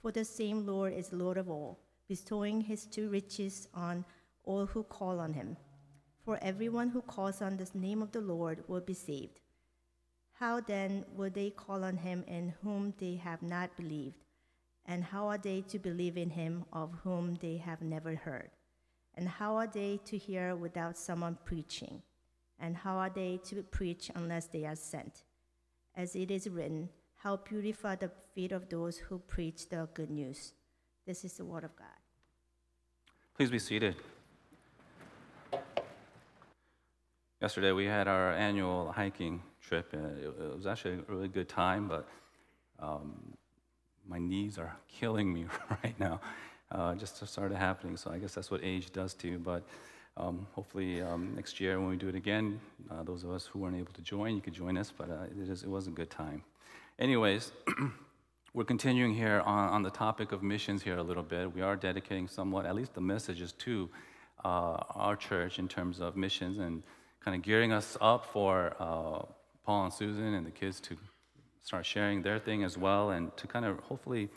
For the same Lord is Lord of all, bestowing his two riches on all who call on him. For everyone who calls on the name of the Lord will be saved. How then will they call on him in whom they have not believed? And how are they to believe in him of whom they have never heard? And how are they to hear without someone preaching? And how are they to preach unless they are sent? As it is written, How beautiful are the feet of those who preach the good news. This is the word of God. Please be seated. Yesterday we had our annual hiking trip, and it, was actually a really good time, but um, my knees are killing me right now. Uh, just started happening, so I guess that's what age does to you. But um, hopefully um, next year when we do it again, uh, those of us who weren't able to join, you could join us. But uh, it, is, it was a good time. Anyways, we're continuing here on, on, the topic of missions here a little bit. We are dedicating somewhat, at least the messages to uh, our church in terms of missions and kind of gearing us up for uh, Paul and Susan and the kids to start sharing their thing as well and to kind of hopefully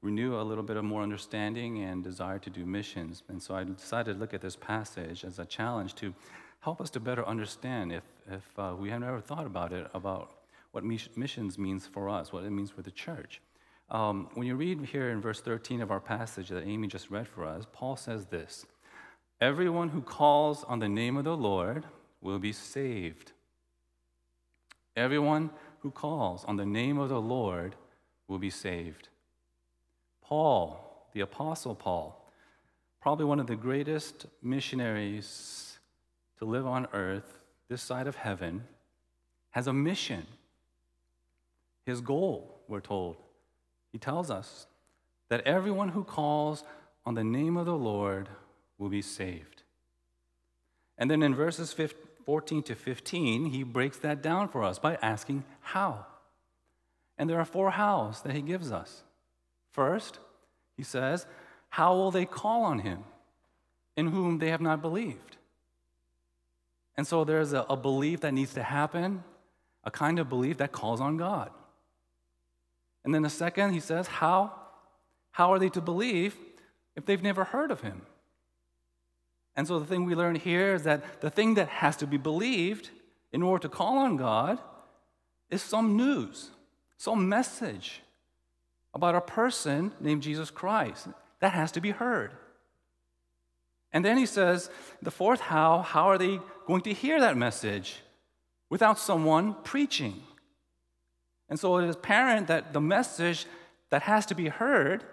renew a little bit of more understanding and desire to do missions. And so I decided to look at this passage as a challenge to help us to better understand if, if uh, we have never thought about it, about what missions means for us, what it means for the church. Um, when you read here in verse 13 of our passage that Amy just read for us, Paul says this Everyone who calls on the name of the Lord will be saved. Everyone who calls on the name of the Lord will be saved. Paul, the Apostle Paul, probably one of the greatest missionaries to live on earth, this side of heaven, has a mission his goal, we're told. He tells us that everyone who calls on the name of the Lord will be saved. And then in verses 14 to 15, he breaks that down for us by asking how. And there are four hows that he gives us. First, he says, How will they call on him in whom they have not believed? And so there's a, a belief that needs to happen, a kind of belief that calls on God. And then the second, he says, How? How are they to believe if they've never heard of him? And so the thing we learn here is that the thing that has to be believed in order to call on God is some news, some message about a person named Jesus Christ. That has to be heard. And then he says, the fourth how, how are they going to hear that message without someone preaching? And so it is apparent that the message that has to be heard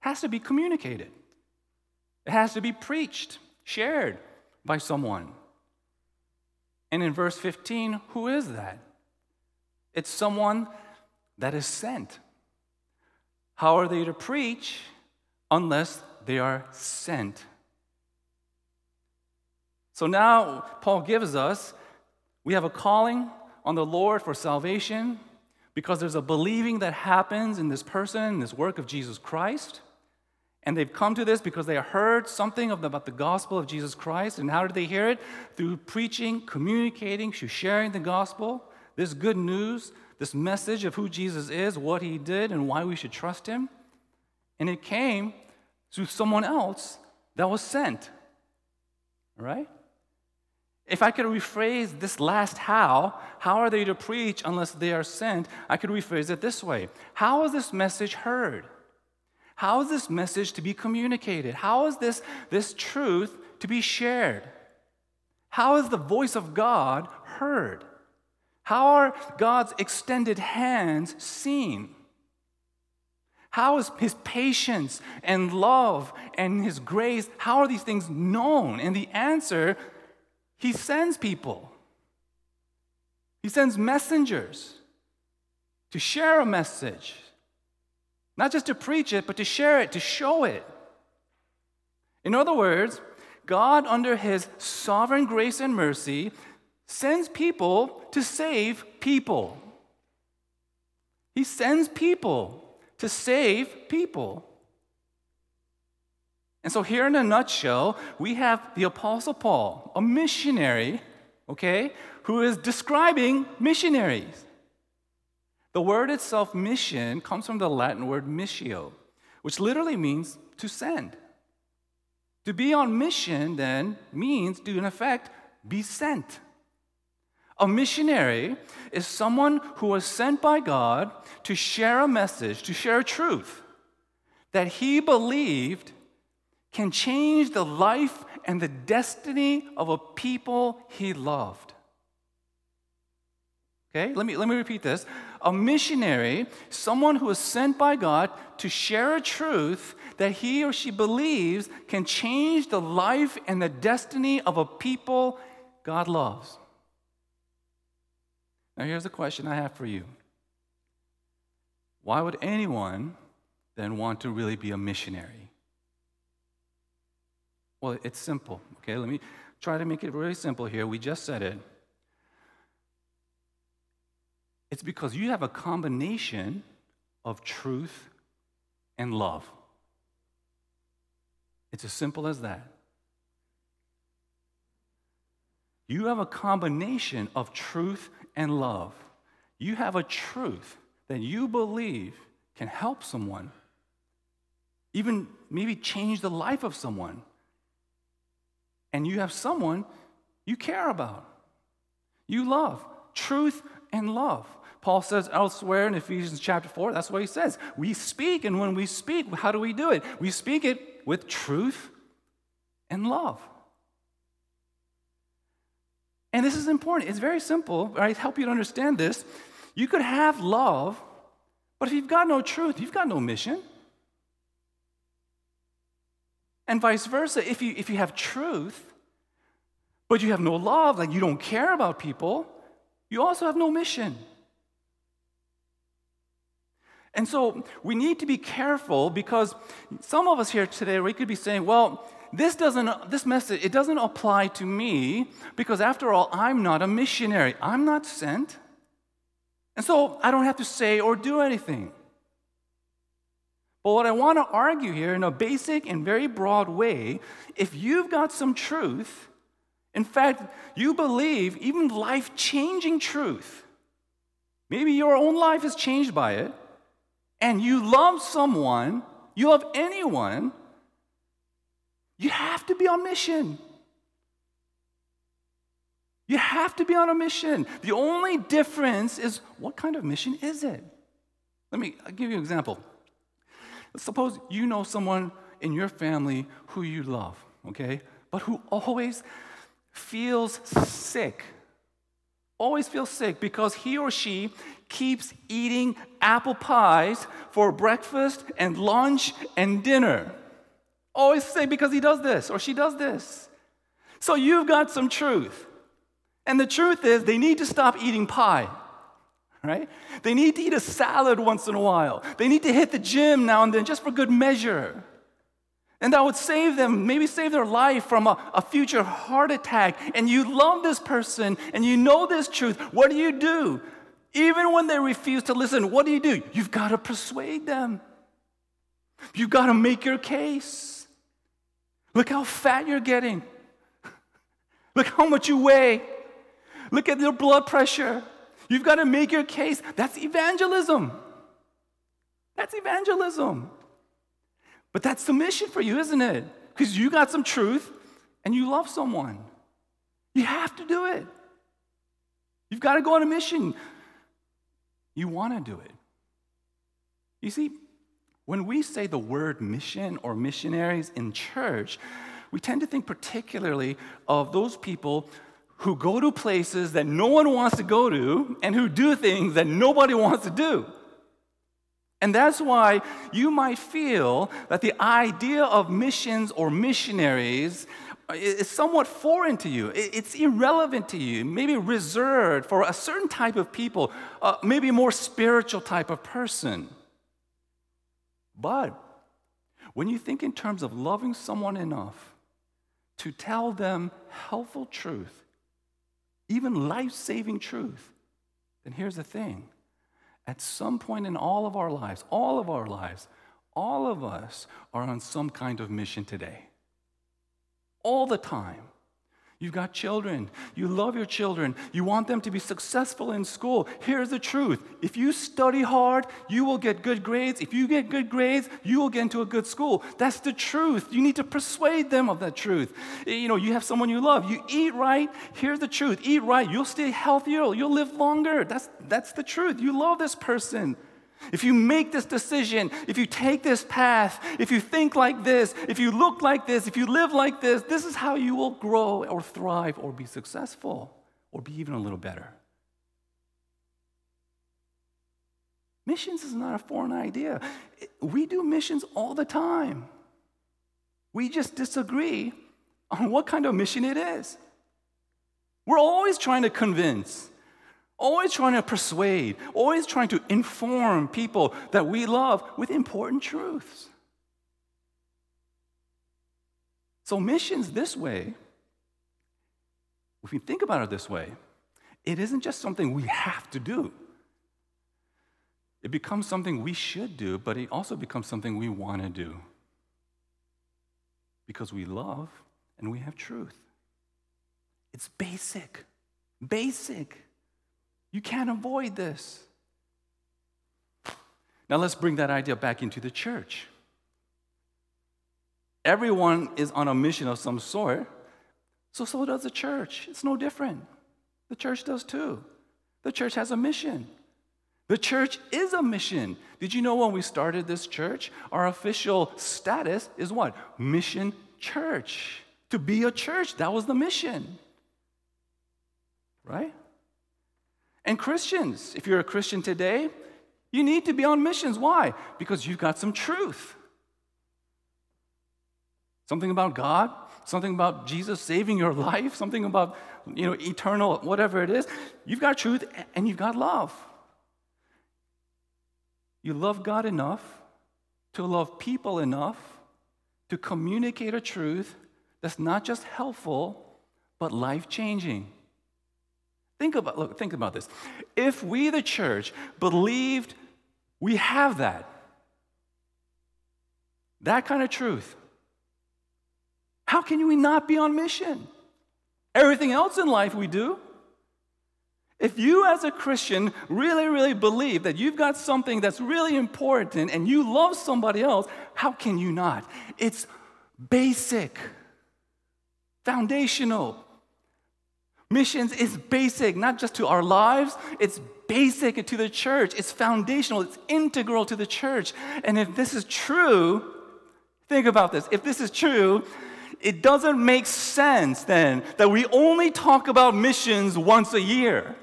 has to be communicated. It has to be preached, shared by someone. And in verse 15, who is that? It's someone that is sent. How are they to preach unless they are sent? So now Paul gives us we have a calling on the Lord for salvation because there's a believing that happens in this person, in this work of Jesus Christ. And they've come to this because they heard something about the gospel of Jesus Christ. And how did they hear it? Through preaching, communicating, through sharing the gospel, this good news, this message of who Jesus is, what he did, and why we should trust him. And it came through someone else that was sent. Right? If I could rephrase this last how, how are they to preach unless they are sent? I could rephrase it this way How is this message heard? How is this message to be communicated? How is this, this truth to be shared? How is the voice of God heard? How are God's extended hands seen? How is his patience and love and his grace, how are these things known? And the answer, he sends people. He sends messengers to share a message. Not just to preach it, but to share it, to show it. In other words, God, under his sovereign grace and mercy, sends people to save people. He sends people to save people. And so, here in a nutshell, we have the Apostle Paul, a missionary, okay, who is describing missionaries. The word itself, mission, comes from the Latin word missio, which literally means to send. To be on mission, then, means to, in effect, be sent. A missionary is someone who was sent by God to share a message, to share a truth that he believed can change the life and the destiny of a people he loved. Okay, let me, let me repeat this. A missionary, someone who is sent by God to share a truth that he or she believes can change the life and the destiny of a people God loves. Now, here's a question I have for you Why would anyone then want to really be a missionary? Well, it's simple, okay? Let me try to make it really simple here. We just said it. It's because you have a combination of truth and love. It's as simple as that. You have a combination of truth and love. You have a truth that you believe can help someone, even maybe change the life of someone. And you have someone you care about, you love. Truth and love. Paul says elsewhere in Ephesians chapter 4, that's what he says. We speak, and when we speak, how do we do it? We speak it with truth and love. And this is important. It's very simple. I help you to understand this. You could have love, but if you've got no truth, you've got no mission. And vice versa. If you, if you have truth, but you have no love, like you don't care about people, you also have no mission. And so we need to be careful because some of us here today, we could be saying, well, this doesn't this message it doesn't apply to me because after all i'm not a missionary i'm not sent and so i don't have to say or do anything but what i want to argue here in a basic and very broad way if you've got some truth in fact you believe even life-changing truth maybe your own life is changed by it and you love someone you love anyone you have to be on mission. You have to be on a mission. The only difference is what kind of mission is it? Let me I'll give you an example. Suppose you know someone in your family who you love, okay, but who always feels sick. Always feels sick because he or she keeps eating apple pies for breakfast and lunch and dinner. Always say because he does this or she does this. So you've got some truth. And the truth is, they need to stop eating pie, right? They need to eat a salad once in a while. They need to hit the gym now and then just for good measure. And that would save them, maybe save their life from a, a future heart attack. And you love this person and you know this truth. What do you do? Even when they refuse to listen, what do you do? You've got to persuade them. You've got to make your case. Look how fat you're getting. Look how much you weigh. Look at your blood pressure. You've got to make your case. That's evangelism. That's evangelism. But that's the mission for you, isn't it? Because you got some truth and you love someone. You have to do it. You've got to go on a mission. You want to do it. You see, When we say the word mission or missionaries in church, we tend to think particularly of those people who go to places that no one wants to go to and who do things that nobody wants to do. And that's why you might feel that the idea of missions or missionaries is somewhat foreign to you. It's irrelevant to you, maybe reserved for a certain type of people, uh, maybe a more spiritual type of person. But when you think in terms of loving someone enough to tell them helpful truth, even life saving truth, then here's the thing. At some point in all of our lives, all of our lives, all of us are on some kind of mission today. All the time. You've got children. You love your children. You want them to be successful in school. Here's the truth if you study hard, you will get good grades. If you get good grades, you will get into a good school. That's the truth. You need to persuade them of that truth. Eh, you know, you have someone you love. You eat right. Here's the truth eat right. You'll stay healthier. You'll live longer. That's, that's the truth. You love this person. If you make this decision, if you take this path, if you think like this, if you look like this, if you live like this, this is how you will grow or thrive or be successful or be even a little better. Missions is not a foreign idea. We do missions all the time. We just disagree on what kind of mission it is. We're always trying to convince always trying to persuade, always trying to inform people that we love with important truths. So, missions this way, if you think about it this way, it isn't just something we have to do. It becomes something we should do, but it also becomes something we want to do. Because we love and we have truth. It's basic. Basic. You can't avoid this. Now let's bring that idea back into the church. Everyone is on a mission of some sort, so so does the church. It's no different. The church does too. The church has a mission. The church is a mission. Did you know when we started this church, our official status is what? Mission church. To be a church, that was the mission. Right? And Christians, if you're a Christian today, you need to be on missions. Why? Because you've got some truth. Something about God, something about Jesus saving your life, something about, you know, eternal, whatever it is. You've got truth and you've got love. You love God enough to love people enough to communicate a truth that's not just helpful, but life changing. Think about, look, think about this. If we, the church, believed we have that, that kind of truth, how can we not be on mission? Everything else in life we do. If you, as a Christian, really, really believe that you've got something that's really important and you love somebody else, how can you not? It's basic, foundational. Missions is basic, not just to our lives, it's basic to the church. It's foundational, it's integral to the church. And if this is true, think about this. If this is true, it doesn't make sense then that we only talk about missions once a year.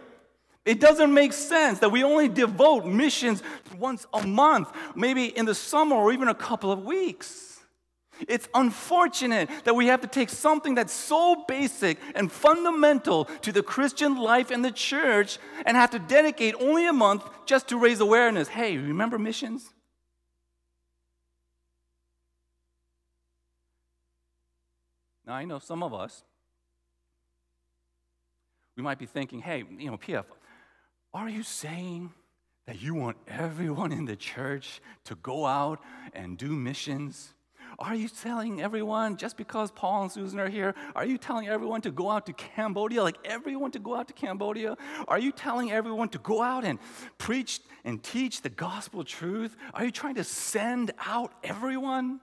It doesn't make sense that we only devote missions once a month, maybe in the summer or even a couple of weeks. It's unfortunate that we have to take something that's so basic and fundamental to the Christian life and the church and have to dedicate only a month just to raise awareness. Hey, remember missions? Now, I know some of us, we might be thinking, hey, you know, PF, are you saying that you want everyone in the church to go out and do missions? Are you telling everyone, just because Paul and Susan are here, are you telling everyone to go out to Cambodia, like everyone to go out to Cambodia? Are you telling everyone to go out and preach and teach the gospel truth? Are you trying to send out everyone?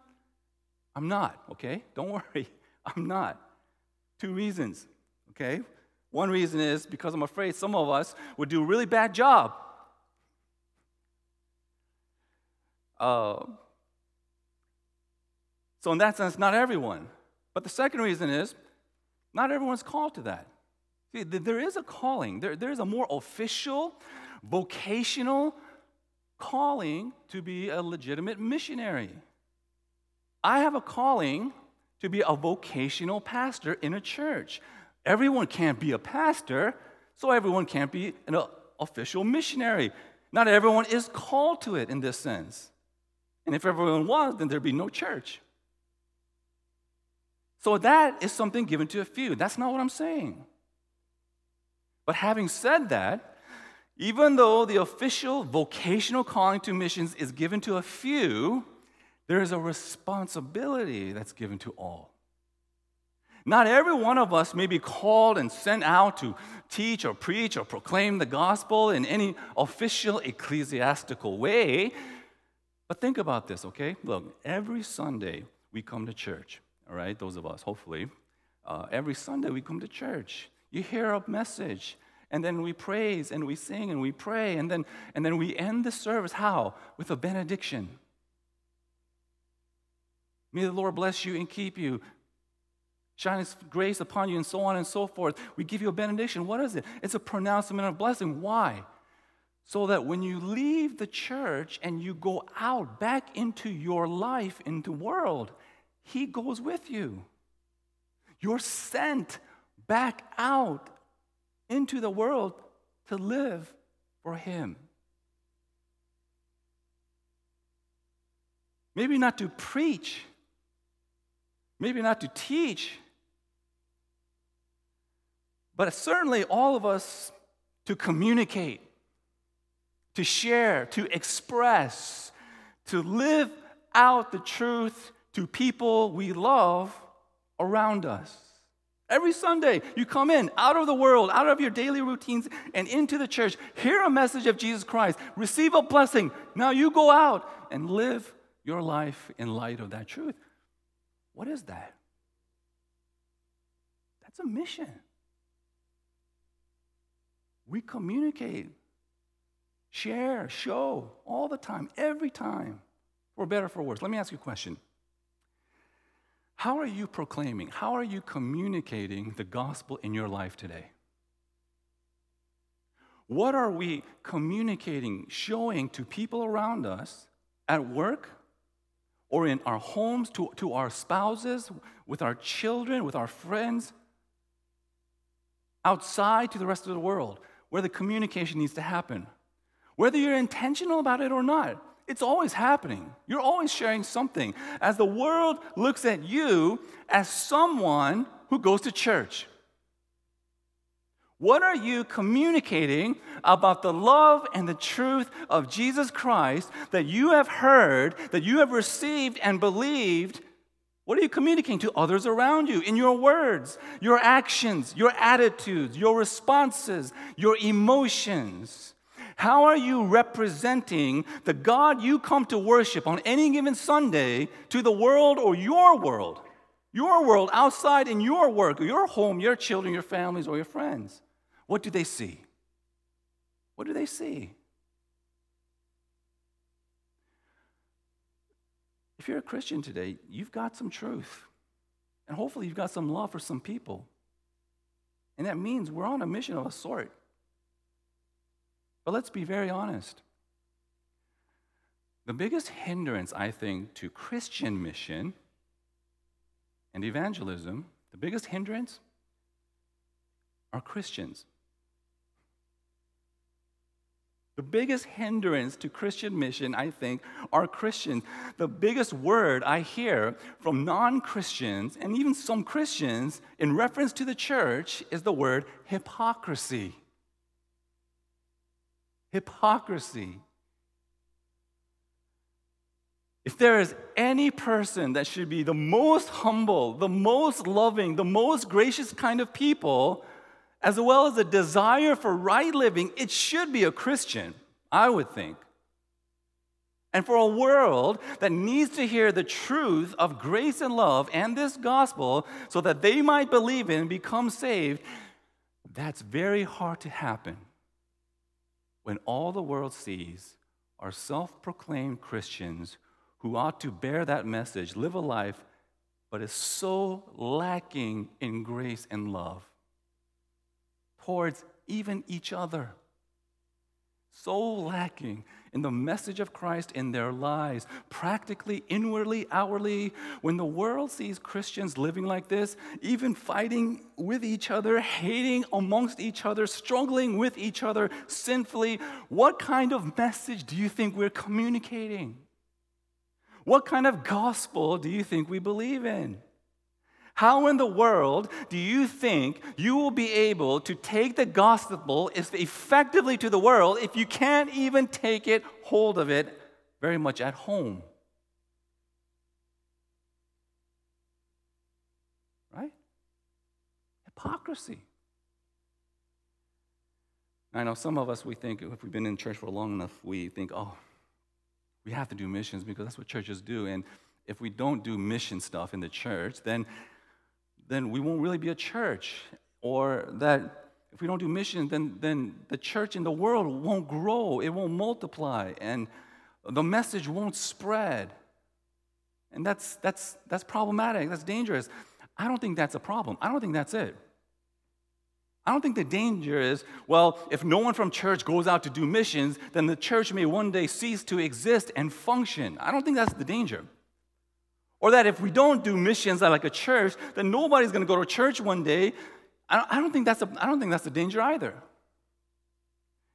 I'm not, okay? Don't worry. I'm not. Two reasons, okay? One reason is because I'm afraid some of us would do a really bad job. Uh, So, in that sense, not everyone. But the second reason is not everyone's called to that. See, there is a calling, there, there is a more official, vocational calling to be a legitimate missionary. I have a calling to be a vocational pastor in a church. Everyone can't be a pastor, so everyone can't be an official missionary. Not everyone is called to it in this sense. And if everyone was, then there'd be no church. So that is something given to a few. That's not what I'm saying. But having said that, even though the official vocational calling to missions is given to a few, there is a responsibility that's given to all. Not every one of us may be called and sent out to teach or preach or proclaim the gospel in any official ecclesiastical way. But think about this, okay? Look, every Sunday we come to church, all right? Those of us, hopefully. Uh, every Sunday we come to church. You hear a message, and then we praise and we sing and we pray, and then, and then we end the service how? With a benediction. May the Lord bless you and keep you shine his grace upon you, and so on and so forth. We give you a benediction. What is it? It's a pronouncement of blessing. Why? So that when you leave the church and you go out back into your life, into the world, he goes with you. You're sent back out into the world to live for him. Maybe not to preach, maybe not to teach, but certainly all of us to communicate, to share, to express, to live out the truth to people we love around us. Every Sunday, you come in out of the world, out of your daily routines, and into the church. Hear a message of Jesus Christ. Receive a blessing. Now you go out and live your life in light of that truth. What is that? That's a mission. We communicate, share, show all the time, every time, for better for worse. Let me ask you a question. How are you proclaiming? How are you communicating the gospel in your life today? What are we communicating, showing to people around us at work or in our homes, to, to our spouses, with our children, with our friends, outside to the rest of the world? where the communication needs to happen. Whether you're intentional about it or not, it's always happening. You're always sharing something. As the world looks at you as someone who goes to church, what are you communicating about the love and the truth of Jesus Christ that you have heard, that you have received and believed what are you communicating to others around you in your words, your actions, your attitudes, your responses, your emotions? How are you representing the God you come to worship on any given Sunday to the world or your world? Your world outside in your work, your home, your children, your families, or your friends. What do they see? What do they see? If you're a Christian today, you've got some truth. And hopefully, you've got some love for some people. And that means we're on a mission of a sort. But let's be very honest. The biggest hindrance, I think, to Christian mission and evangelism, the biggest hindrance are Christians. The biggest hindrance to Christian mission, I think, are Christians. The biggest word I hear from non Christians and even some Christians in reference to the church is the word hypocrisy. Hypocrisy. If there is any person that should be the most humble, the most loving, the most gracious kind of people, as well as a desire for right living, it should be a Christian, I would think. And for a world that needs to hear the truth of grace and love and this gospel so that they might believe in and become saved, that's very hard to happen when all the world sees are self proclaimed Christians who ought to bear that message, live a life but is so lacking in grace and love towards even each other. So lacking in the message of Christ in their lives, practically, inwardly, outwardly. When the world sees Christians living like this, even fighting with each other, hating amongst each other, struggling with each other sinfully, what kind of message do you think we're communicating? What kind of gospel do you think we believe in? How in the world do you think you will be able to take the gospel effectively to the world if you can't even take it, hold of it, very much at home? Right? Hypocrisy. I know some of us, we think, if we've been in church for long enough, we think, oh, we have to do missions because that's what churches do. And if we don't do mission stuff in the church, then then we won't really be a church. Or that if we don't do mission, then, then the church in the world won't grow, it won't multiply, and the message won't spread. And that's, that's, that's problematic, that's dangerous. I don't think that's a problem. I don't think that's it. I don't think the danger is, well, if no one from church goes out to do missions, then the church may one day cease to exist and function. I don't think that's the danger. Or that if we don't do missions like a church, then nobody's going to go to church one day. I don't, think that's a, I don't think that's the danger either.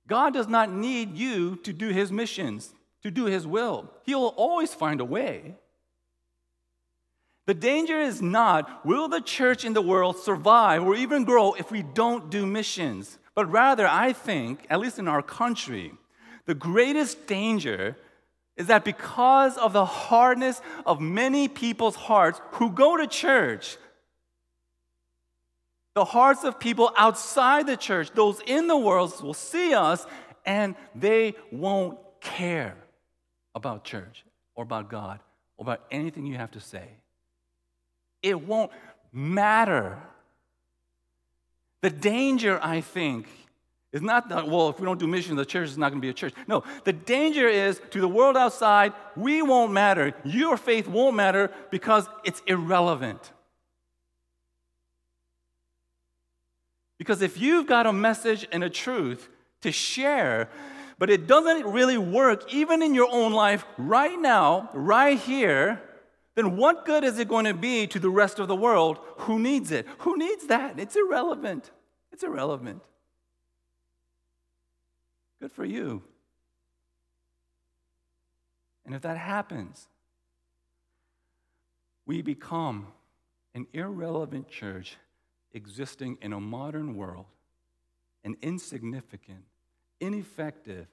God does not need you to do his missions, to do his will. He'll always find a way. The danger is not will the church in the world survive or even grow if we don't do missions? But rather, I think, at least in our country, the greatest danger is that because of the hardness of many people's hearts who go to church, the hearts of people outside the church, those in the world, will see us and they won't care about church or about God or about anything you have to say. It won't matter. The danger, I think, it's not that, well, if we don't do mission, the church is not going to be a church. No, the danger is to the world outside, we won't matter. Your faith won't matter because it's irrelevant. Because if you've got a message and a truth to share, but it doesn't really work even in your own life right now, right here, then what good is it going to be to the rest of the world who needs it? Who needs that? It's irrelevant. It's irrelevant. Good for you. And if that happens, we become an irrelevant church existing in a modern world, an insignificant, ineffective,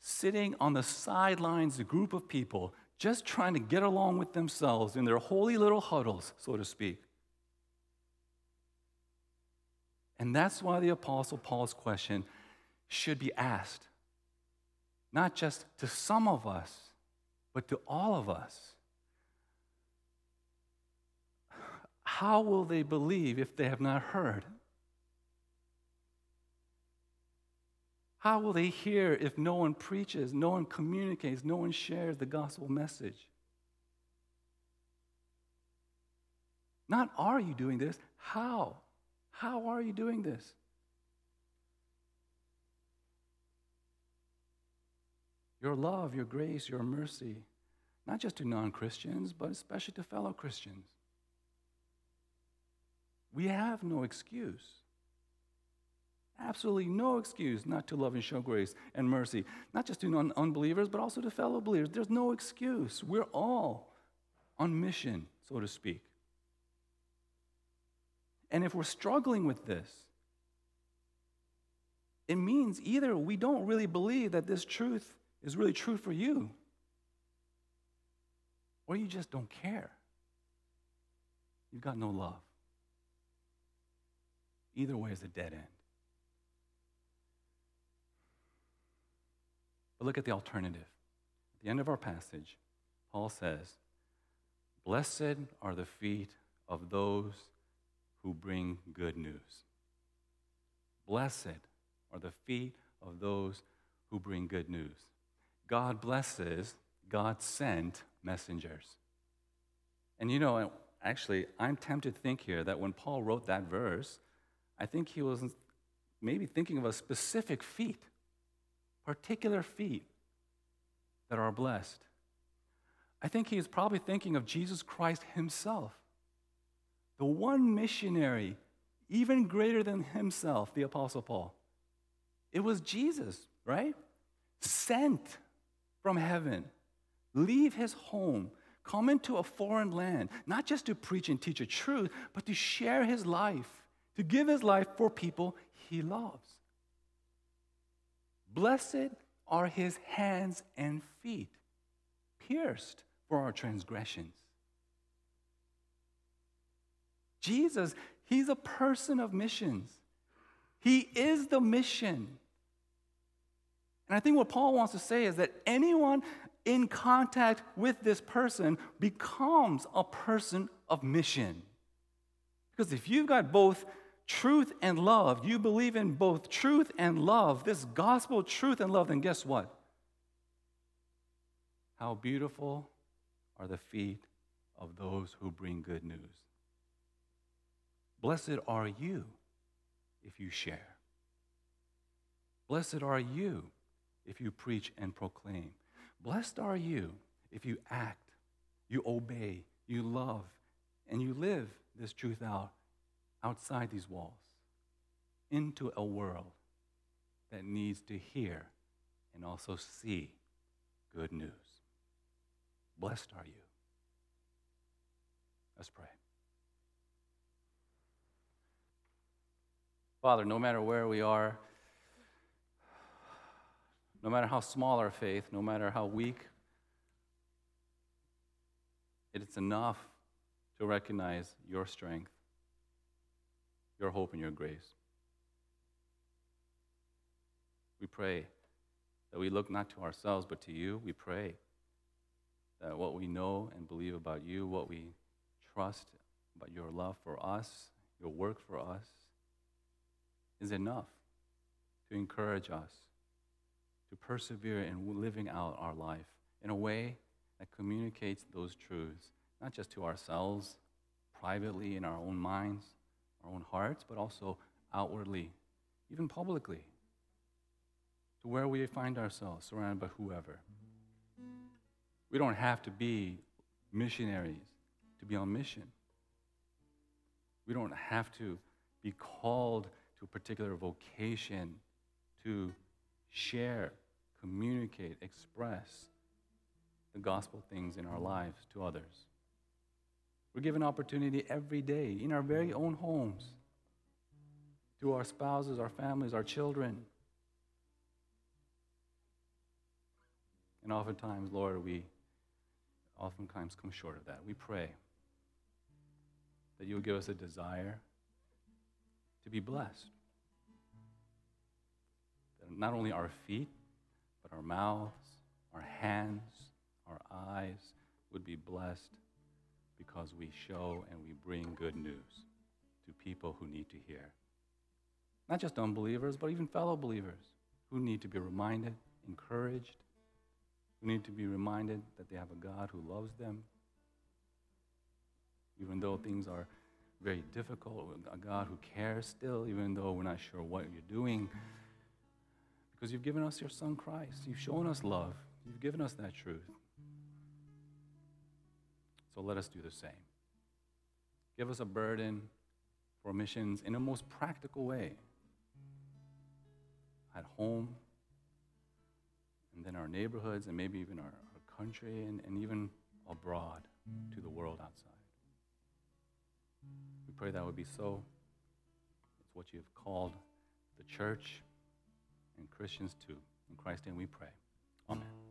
sitting on the sidelines, a group of people just trying to get along with themselves in their holy little huddles, so to speak. And that's why the Apostle Paul's question should be asked, not just to some of us, but to all of us. How will they believe if they have not heard? How will they hear if no one preaches, no one communicates, no one shares the gospel message? Not are you doing this? How? How are you doing this? Your love, your grace, your mercy, not just to non Christians, but especially to fellow Christians. We have no excuse. Absolutely no excuse not to love and show grace and mercy, not just to non unbelievers, but also to fellow believers. There's no excuse. We're all on mission, so to speak. And if we're struggling with this, it means either we don't really believe that this truth is really true for you, or you just don't care. You've got no love. Either way is a dead end. But look at the alternative. At the end of our passage, Paul says, Blessed are the feet of those who bring good news. Blessed are the feet of those who bring good news. God blesses God sent messengers. And you know, actually, I'm tempted to think here that when Paul wrote that verse, I think he was maybe thinking of a specific feet, particular feet that are blessed. I think he is probably thinking of Jesus Christ himself, the one missionary, even greater than himself, the Apostle Paul. It was Jesus, right? Sent from heaven, leave his home, come into a foreign land, not just to preach and teach a truth, but to share his life, to give his life for people he loves. Blessed are his hands and feet, pierced for our transgressions. Jesus, he's a person of missions. He is the mission. And I think what Paul wants to say is that anyone in contact with this person becomes a person of mission. Because if you've got both truth and love, you believe in both truth and love, this gospel truth and love, then guess what? How beautiful are the feet of those who bring good news. Blessed are you if you share. Blessed are you if you preach and proclaim. Blessed are you if you act, you obey, you love, and you live this truth out outside these walls into a world that needs to hear and also see good news. Blessed are you. Let's pray. Father, no matter where we are, no matter how small our faith, no matter how weak, it's enough to recognize your strength, your hope, and your grace. We pray that we look not to ourselves but to you. We pray that what we know and believe about you, what we trust about your love for us, your work for us, is enough to encourage us to persevere in living out our life in a way that communicates those truths, not just to ourselves, privately in our own minds, our own hearts, but also outwardly, even publicly, to where we find ourselves, surrounded by whoever. We don't have to be missionaries to be on mission. We don't have to be called to a particular vocation to share, communicate, express the gospel things in our lives to others. We're given opportunity every day in our very own homes to our spouses, our families, our children. And oftentimes, Lord, we oftentimes come short of that. We pray that you'll give us a desire to be blessed. That not only our feet, but our mouths, our hands, our eyes would be blessed because we show and we bring good news to people who need to hear. Not just unbelievers, but even fellow believers who need to be reminded, encouraged, who need to be reminded that they have a God who loves them, even though things are very difficult, a God who cares still, even though we're not sure what you're doing. Because you've given us your Son Christ. You've shown us love. You've given us that truth. So let us do the same. Give us a burden for missions in a most practical way at home, and then our neighborhoods, and maybe even our, our country, and, and even abroad to the world outside. We pray that would be so. It's what you have called the church and Christians too. In Christ's name we pray. Amen.